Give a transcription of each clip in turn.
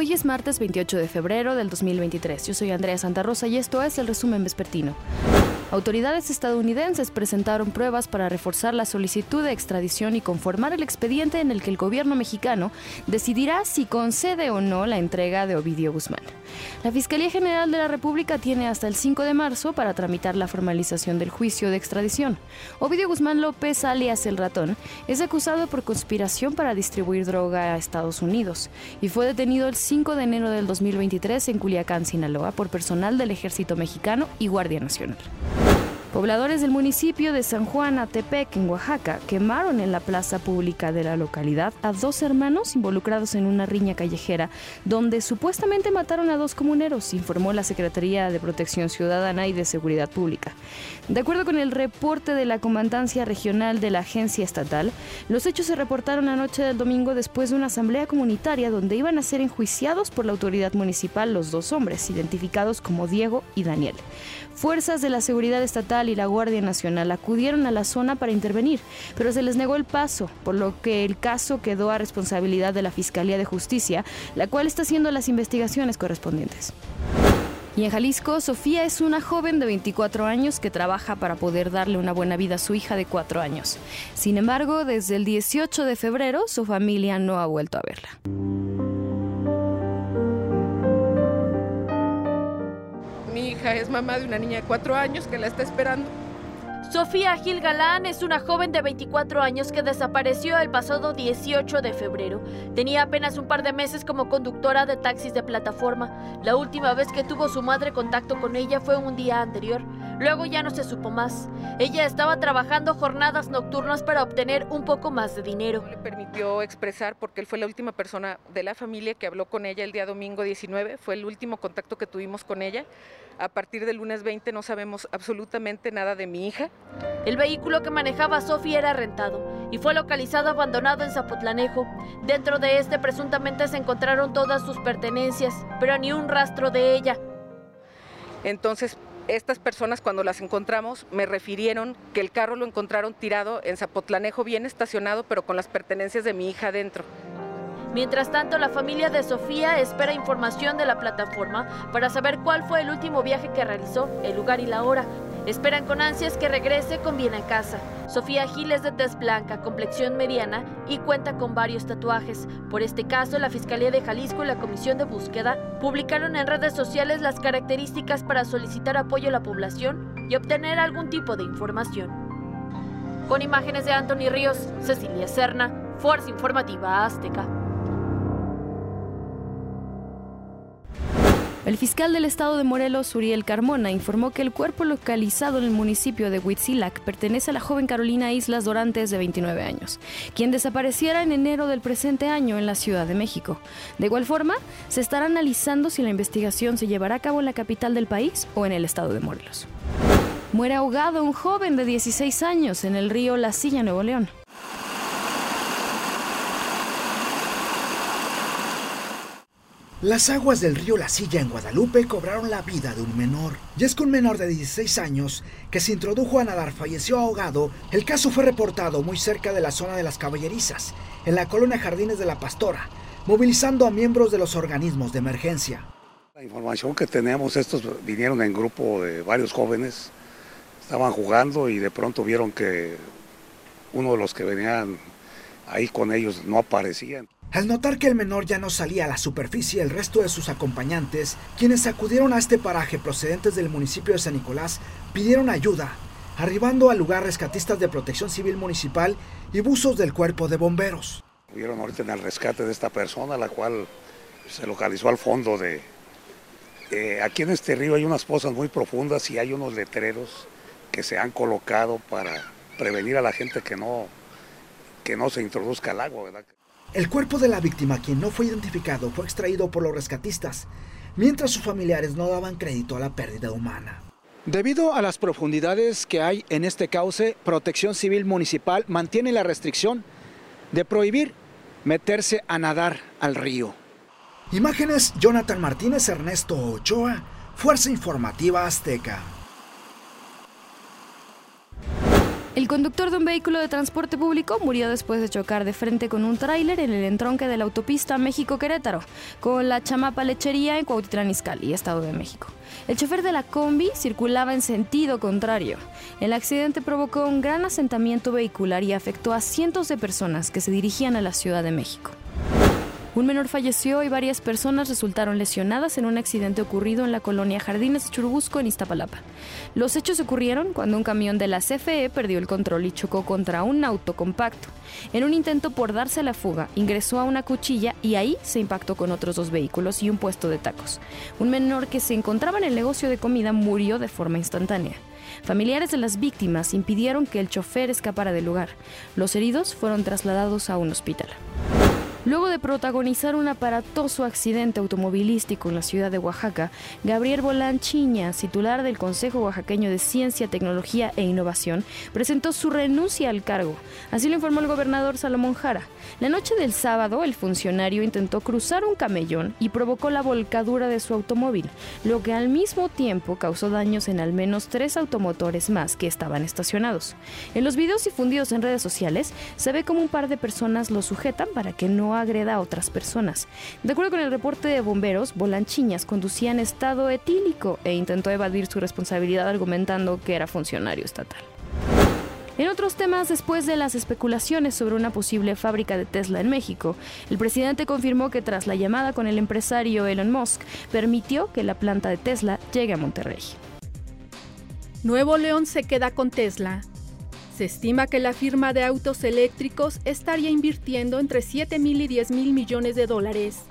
Hoy es martes 28 de febrero del 2023. Yo soy Andrea Santa Rosa y esto es el resumen vespertino. Autoridades estadounidenses presentaron pruebas para reforzar la solicitud de extradición y conformar el expediente en el que el gobierno mexicano decidirá si concede o no la entrega de Ovidio Guzmán. La Fiscalía General de la República tiene hasta el 5 de marzo para tramitar la formalización del juicio de extradición. Ovidio Guzmán López, alias El Ratón, es acusado por conspiración para distribuir droga a Estados Unidos y fue detenido el 5 de enero del 2023 en Culiacán, Sinaloa, por personal del Ejército Mexicano y Guardia Nacional. Pobladores del municipio de San Juan Atepec, en Oaxaca, quemaron en la plaza pública de la localidad a dos hermanos involucrados en una riña callejera, donde supuestamente mataron a dos comuneros, informó la Secretaría de Protección Ciudadana y de Seguridad Pública. De acuerdo con el reporte de la Comandancia Regional de la Agencia Estatal, los hechos se reportaron anoche del domingo después de una asamblea comunitaria donde iban a ser enjuiciados por la autoridad municipal los dos hombres, identificados como Diego y Daniel. Fuerzas de la Seguridad Estatal y la Guardia Nacional acudieron a la zona para intervenir, pero se les negó el paso, por lo que el caso quedó a responsabilidad de la Fiscalía de Justicia, la cual está haciendo las investigaciones correspondientes. Y en Jalisco, Sofía es una joven de 24 años que trabaja para poder darle una buena vida a su hija de 4 años. Sin embargo, desde el 18 de febrero, su familia no ha vuelto a verla. Es mamá de una niña de cuatro años que la está esperando. Sofía Gil Galán es una joven de 24 años que desapareció el pasado 18 de febrero. Tenía apenas un par de meses como conductora de taxis de plataforma. La última vez que tuvo su madre contacto con ella fue un día anterior. Luego ya no se supo más. Ella estaba trabajando jornadas nocturnas para obtener un poco más de dinero. le permitió expresar porque él fue la última persona de la familia que habló con ella el día domingo 19. Fue el último contacto que tuvimos con ella. A partir del lunes 20 no sabemos absolutamente nada de mi hija. El vehículo que manejaba Sofía era rentado y fue localizado abandonado en Zapotlanejo. Dentro de este presuntamente se encontraron todas sus pertenencias, pero ni un rastro de ella. Entonces, estas personas cuando las encontramos me refirieron que el carro lo encontraron tirado en Zapotlanejo, bien estacionado, pero con las pertenencias de mi hija dentro. Mientras tanto, la familia de Sofía espera información de la plataforma para saber cuál fue el último viaje que realizó, el lugar y la hora. Esperan con ansias que regrese con bien a casa. Sofía Gil es de tez blanca, complexión mediana y cuenta con varios tatuajes. Por este caso, la Fiscalía de Jalisco y la Comisión de Búsqueda publicaron en redes sociales las características para solicitar apoyo a la población y obtener algún tipo de información. Con imágenes de Anthony Ríos, Cecilia Serna, Fuerza Informativa Azteca. El fiscal del estado de Morelos, Uriel Carmona, informó que el cuerpo localizado en el municipio de Huitzilac pertenece a la joven Carolina Islas Dorantes, de 29 años, quien desapareciera en enero del presente año en la Ciudad de México. De igual forma, se estará analizando si la investigación se llevará a cabo en la capital del país o en el estado de Morelos. Muere ahogado un joven de 16 años en el río La Silla, Nuevo León. Las aguas del río La Silla en Guadalupe cobraron la vida de un menor. Y es que un menor de 16 años que se introdujo a nadar falleció ahogado. El caso fue reportado muy cerca de la zona de las caballerizas, en la colonia Jardines de la Pastora, movilizando a miembros de los organismos de emergencia. La información que tenemos, estos vinieron en grupo de varios jóvenes, estaban jugando y de pronto vieron que uno de los que venían ahí con ellos no aparecía. Al notar que el menor ya no salía a la superficie, el resto de sus acompañantes, quienes acudieron a este paraje procedentes del municipio de San Nicolás, pidieron ayuda, arribando al lugar rescatistas de protección civil municipal y buzos del cuerpo de bomberos. Vieron ahorita en el rescate de esta persona, la cual se localizó al fondo de... Eh, aquí en este río hay unas pozas muy profundas y hay unos letreros que se han colocado para prevenir a la gente que no, que no se introduzca al agua, ¿verdad? El cuerpo de la víctima, quien no fue identificado, fue extraído por los rescatistas, mientras sus familiares no daban crédito a la pérdida humana. Debido a las profundidades que hay en este cauce, Protección Civil Municipal mantiene la restricción de prohibir meterse a nadar al río. Imágenes Jonathan Martínez Ernesto Ochoa, Fuerza Informativa Azteca. El conductor de un vehículo de transporte público murió después de chocar de frente con un tráiler en el entronque de la autopista México-Querétaro, con la chamapa lechería en Cuautitlán Izcalli, Estado de México. El chofer de la combi circulaba en sentido contrario. El accidente provocó un gran asentamiento vehicular y afectó a cientos de personas que se dirigían a la Ciudad de México. Un menor falleció y varias personas resultaron lesionadas en un accidente ocurrido en la colonia Jardines Churubusco en Iztapalapa. Los hechos ocurrieron cuando un camión de la CFE perdió el control y chocó contra un auto compacto. En un intento por darse la fuga, ingresó a una cuchilla y ahí se impactó con otros dos vehículos y un puesto de tacos. Un menor que se encontraba en el negocio de comida murió de forma instantánea. Familiares de las víctimas impidieron que el chofer escapara del lugar. Los heridos fueron trasladados a un hospital. Luego de protagonizar un aparatoso accidente automovilístico en la ciudad de Oaxaca, Gabriel Chiñas, titular del Consejo Oaxaqueño de Ciencia, Tecnología e Innovación, presentó su renuncia al cargo. Así lo informó el gobernador Salomón Jara. La noche del sábado, el funcionario intentó cruzar un camellón y provocó la volcadura de su automóvil, lo que al mismo tiempo causó daños en al menos tres automotores más que estaban estacionados. En los videos difundidos en redes sociales, se ve como un par de personas lo sujetan para que no agreda a otras personas. De acuerdo con el reporte de bomberos, Bolanchiñas conducía en estado etílico e intentó evadir su responsabilidad argumentando que era funcionario estatal. En otros temas, después de las especulaciones sobre una posible fábrica de Tesla en México, el presidente confirmó que tras la llamada con el empresario Elon Musk, permitió que la planta de Tesla llegue a Monterrey. Nuevo León se queda con Tesla. Se estima que la firma de autos eléctricos estaría invirtiendo entre 7 mil y 10 mil millones de dólares.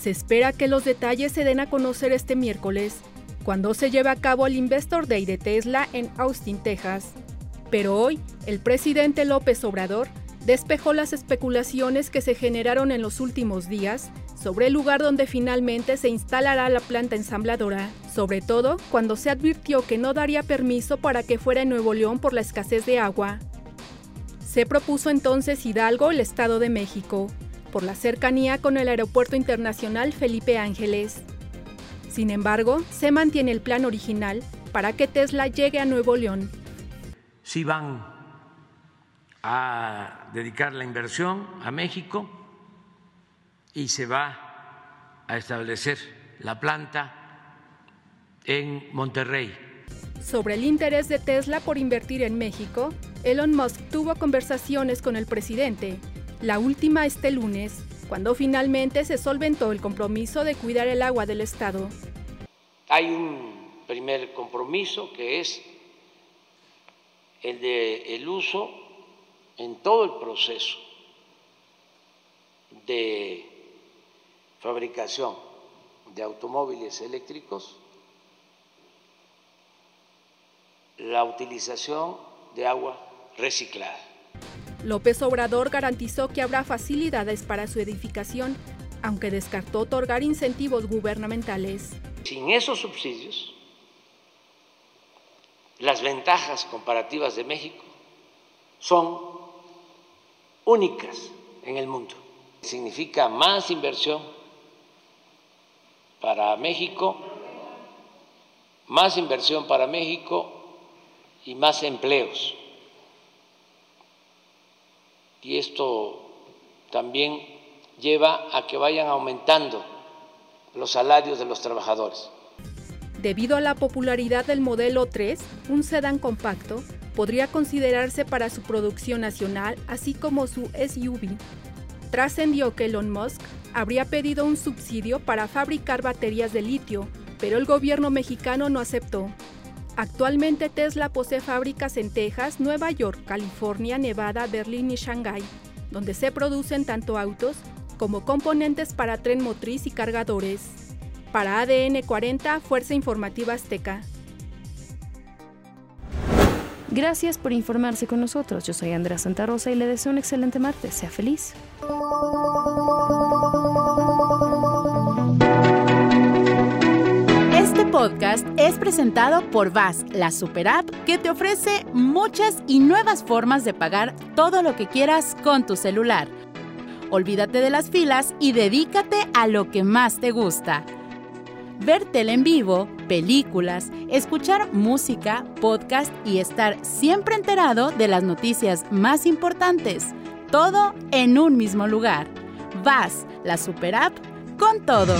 Se espera que los detalles se den a conocer este miércoles, cuando se lleve a cabo el Investor Day de Tesla en Austin, Texas. Pero hoy, el presidente López Obrador despejó las especulaciones que se generaron en los últimos días sobre el lugar donde finalmente se instalará la planta ensambladora, sobre todo cuando se advirtió que no daría permiso para que fuera en Nuevo León por la escasez de agua. Se propuso entonces Hidalgo, el Estado de México, por la cercanía con el Aeropuerto Internacional Felipe Ángeles. Sin embargo, se mantiene el plan original para que Tesla llegue a Nuevo León. Si van a dedicar la inversión a México, y se va a establecer la planta en Monterrey. Sobre el interés de Tesla por invertir en México, Elon Musk tuvo conversaciones con el presidente, la última este lunes, cuando finalmente se solventó el compromiso de cuidar el agua del Estado. Hay un primer compromiso que es el de el uso en todo el proceso de fabricación de automóviles eléctricos, la utilización de agua reciclada. López Obrador garantizó que habrá facilidades para su edificación, aunque descartó otorgar incentivos gubernamentales. Sin esos subsidios, las ventajas comparativas de México son únicas en el mundo. Significa más inversión para México, más inversión para México y más empleos. Y esto también lleva a que vayan aumentando los salarios de los trabajadores. Debido a la popularidad del modelo 3, un sedán compacto podría considerarse para su producción nacional, así como su SUV. Trascendió que Elon Musk habría pedido un subsidio para fabricar baterías de litio, pero el gobierno mexicano no aceptó. Actualmente Tesla posee fábricas en Texas, Nueva York, California, Nevada, Berlín y Shanghái, donde se producen tanto autos como componentes para tren motriz y cargadores. Para ADN 40, Fuerza Informativa Azteca. Gracias por informarse con nosotros. Yo soy Andrea Santa Rosa y le deseo un excelente martes. Sea feliz. Este podcast es presentado por VAS, la super app que te ofrece muchas y nuevas formas de pagar todo lo que quieras con tu celular. Olvídate de las filas y dedícate a lo que más te gusta ver tele en vivo, películas, escuchar música, podcast y estar siempre enterado de las noticias más importantes. Todo en un mismo lugar. VAS, la super app, con todo.